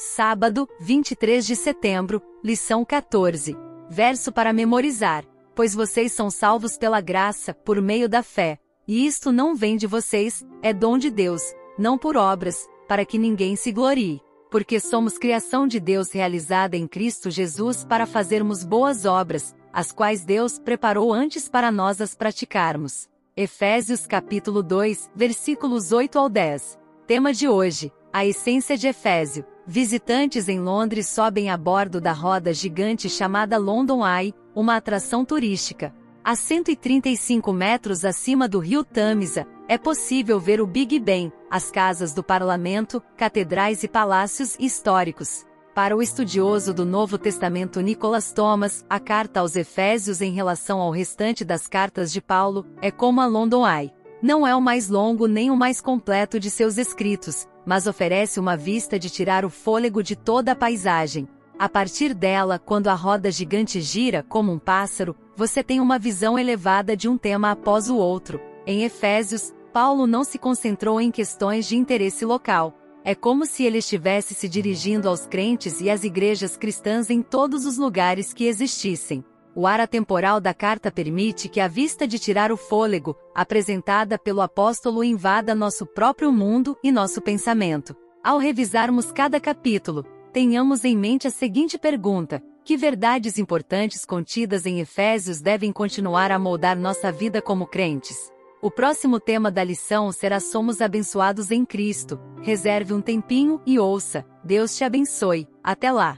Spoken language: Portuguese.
Sábado, 23 de setembro, lição 14. Verso para memorizar. Pois vocês são salvos pela graça, por meio da fé. E isto não vem de vocês, é dom de Deus, não por obras, para que ninguém se glorie. Porque somos criação de Deus realizada em Cristo Jesus para fazermos boas obras, as quais Deus preparou antes para nós as praticarmos. Efésios capítulo 2, versículos 8 ao 10. Tema de hoje: a essência de Efésio. Visitantes em Londres sobem a bordo da roda gigante chamada London Eye, uma atração turística. A 135 metros acima do rio Tamisa, é possível ver o Big Ben, as casas do parlamento, catedrais e palácios históricos. Para o estudioso do Novo Testamento Nicholas Thomas, a carta aos Efésios em relação ao restante das cartas de Paulo é como a London Eye. Não é o mais longo nem o mais completo de seus escritos, mas oferece uma vista de tirar o fôlego de toda a paisagem. A partir dela, quando a roda gigante gira como um pássaro, você tem uma visão elevada de um tema após o outro. Em Efésios, Paulo não se concentrou em questões de interesse local. É como se ele estivesse se dirigindo aos crentes e às igrejas cristãs em todos os lugares que existissem. O ar atemporal da carta permite que a vista de tirar o fôlego, apresentada pelo apóstolo, invada nosso próprio mundo e nosso pensamento. Ao revisarmos cada capítulo, tenhamos em mente a seguinte pergunta: que verdades importantes contidas em Efésios devem continuar a moldar nossa vida como crentes? O próximo tema da lição será Somos abençoados em Cristo. Reserve um tempinho e ouça. Deus te abençoe. Até lá!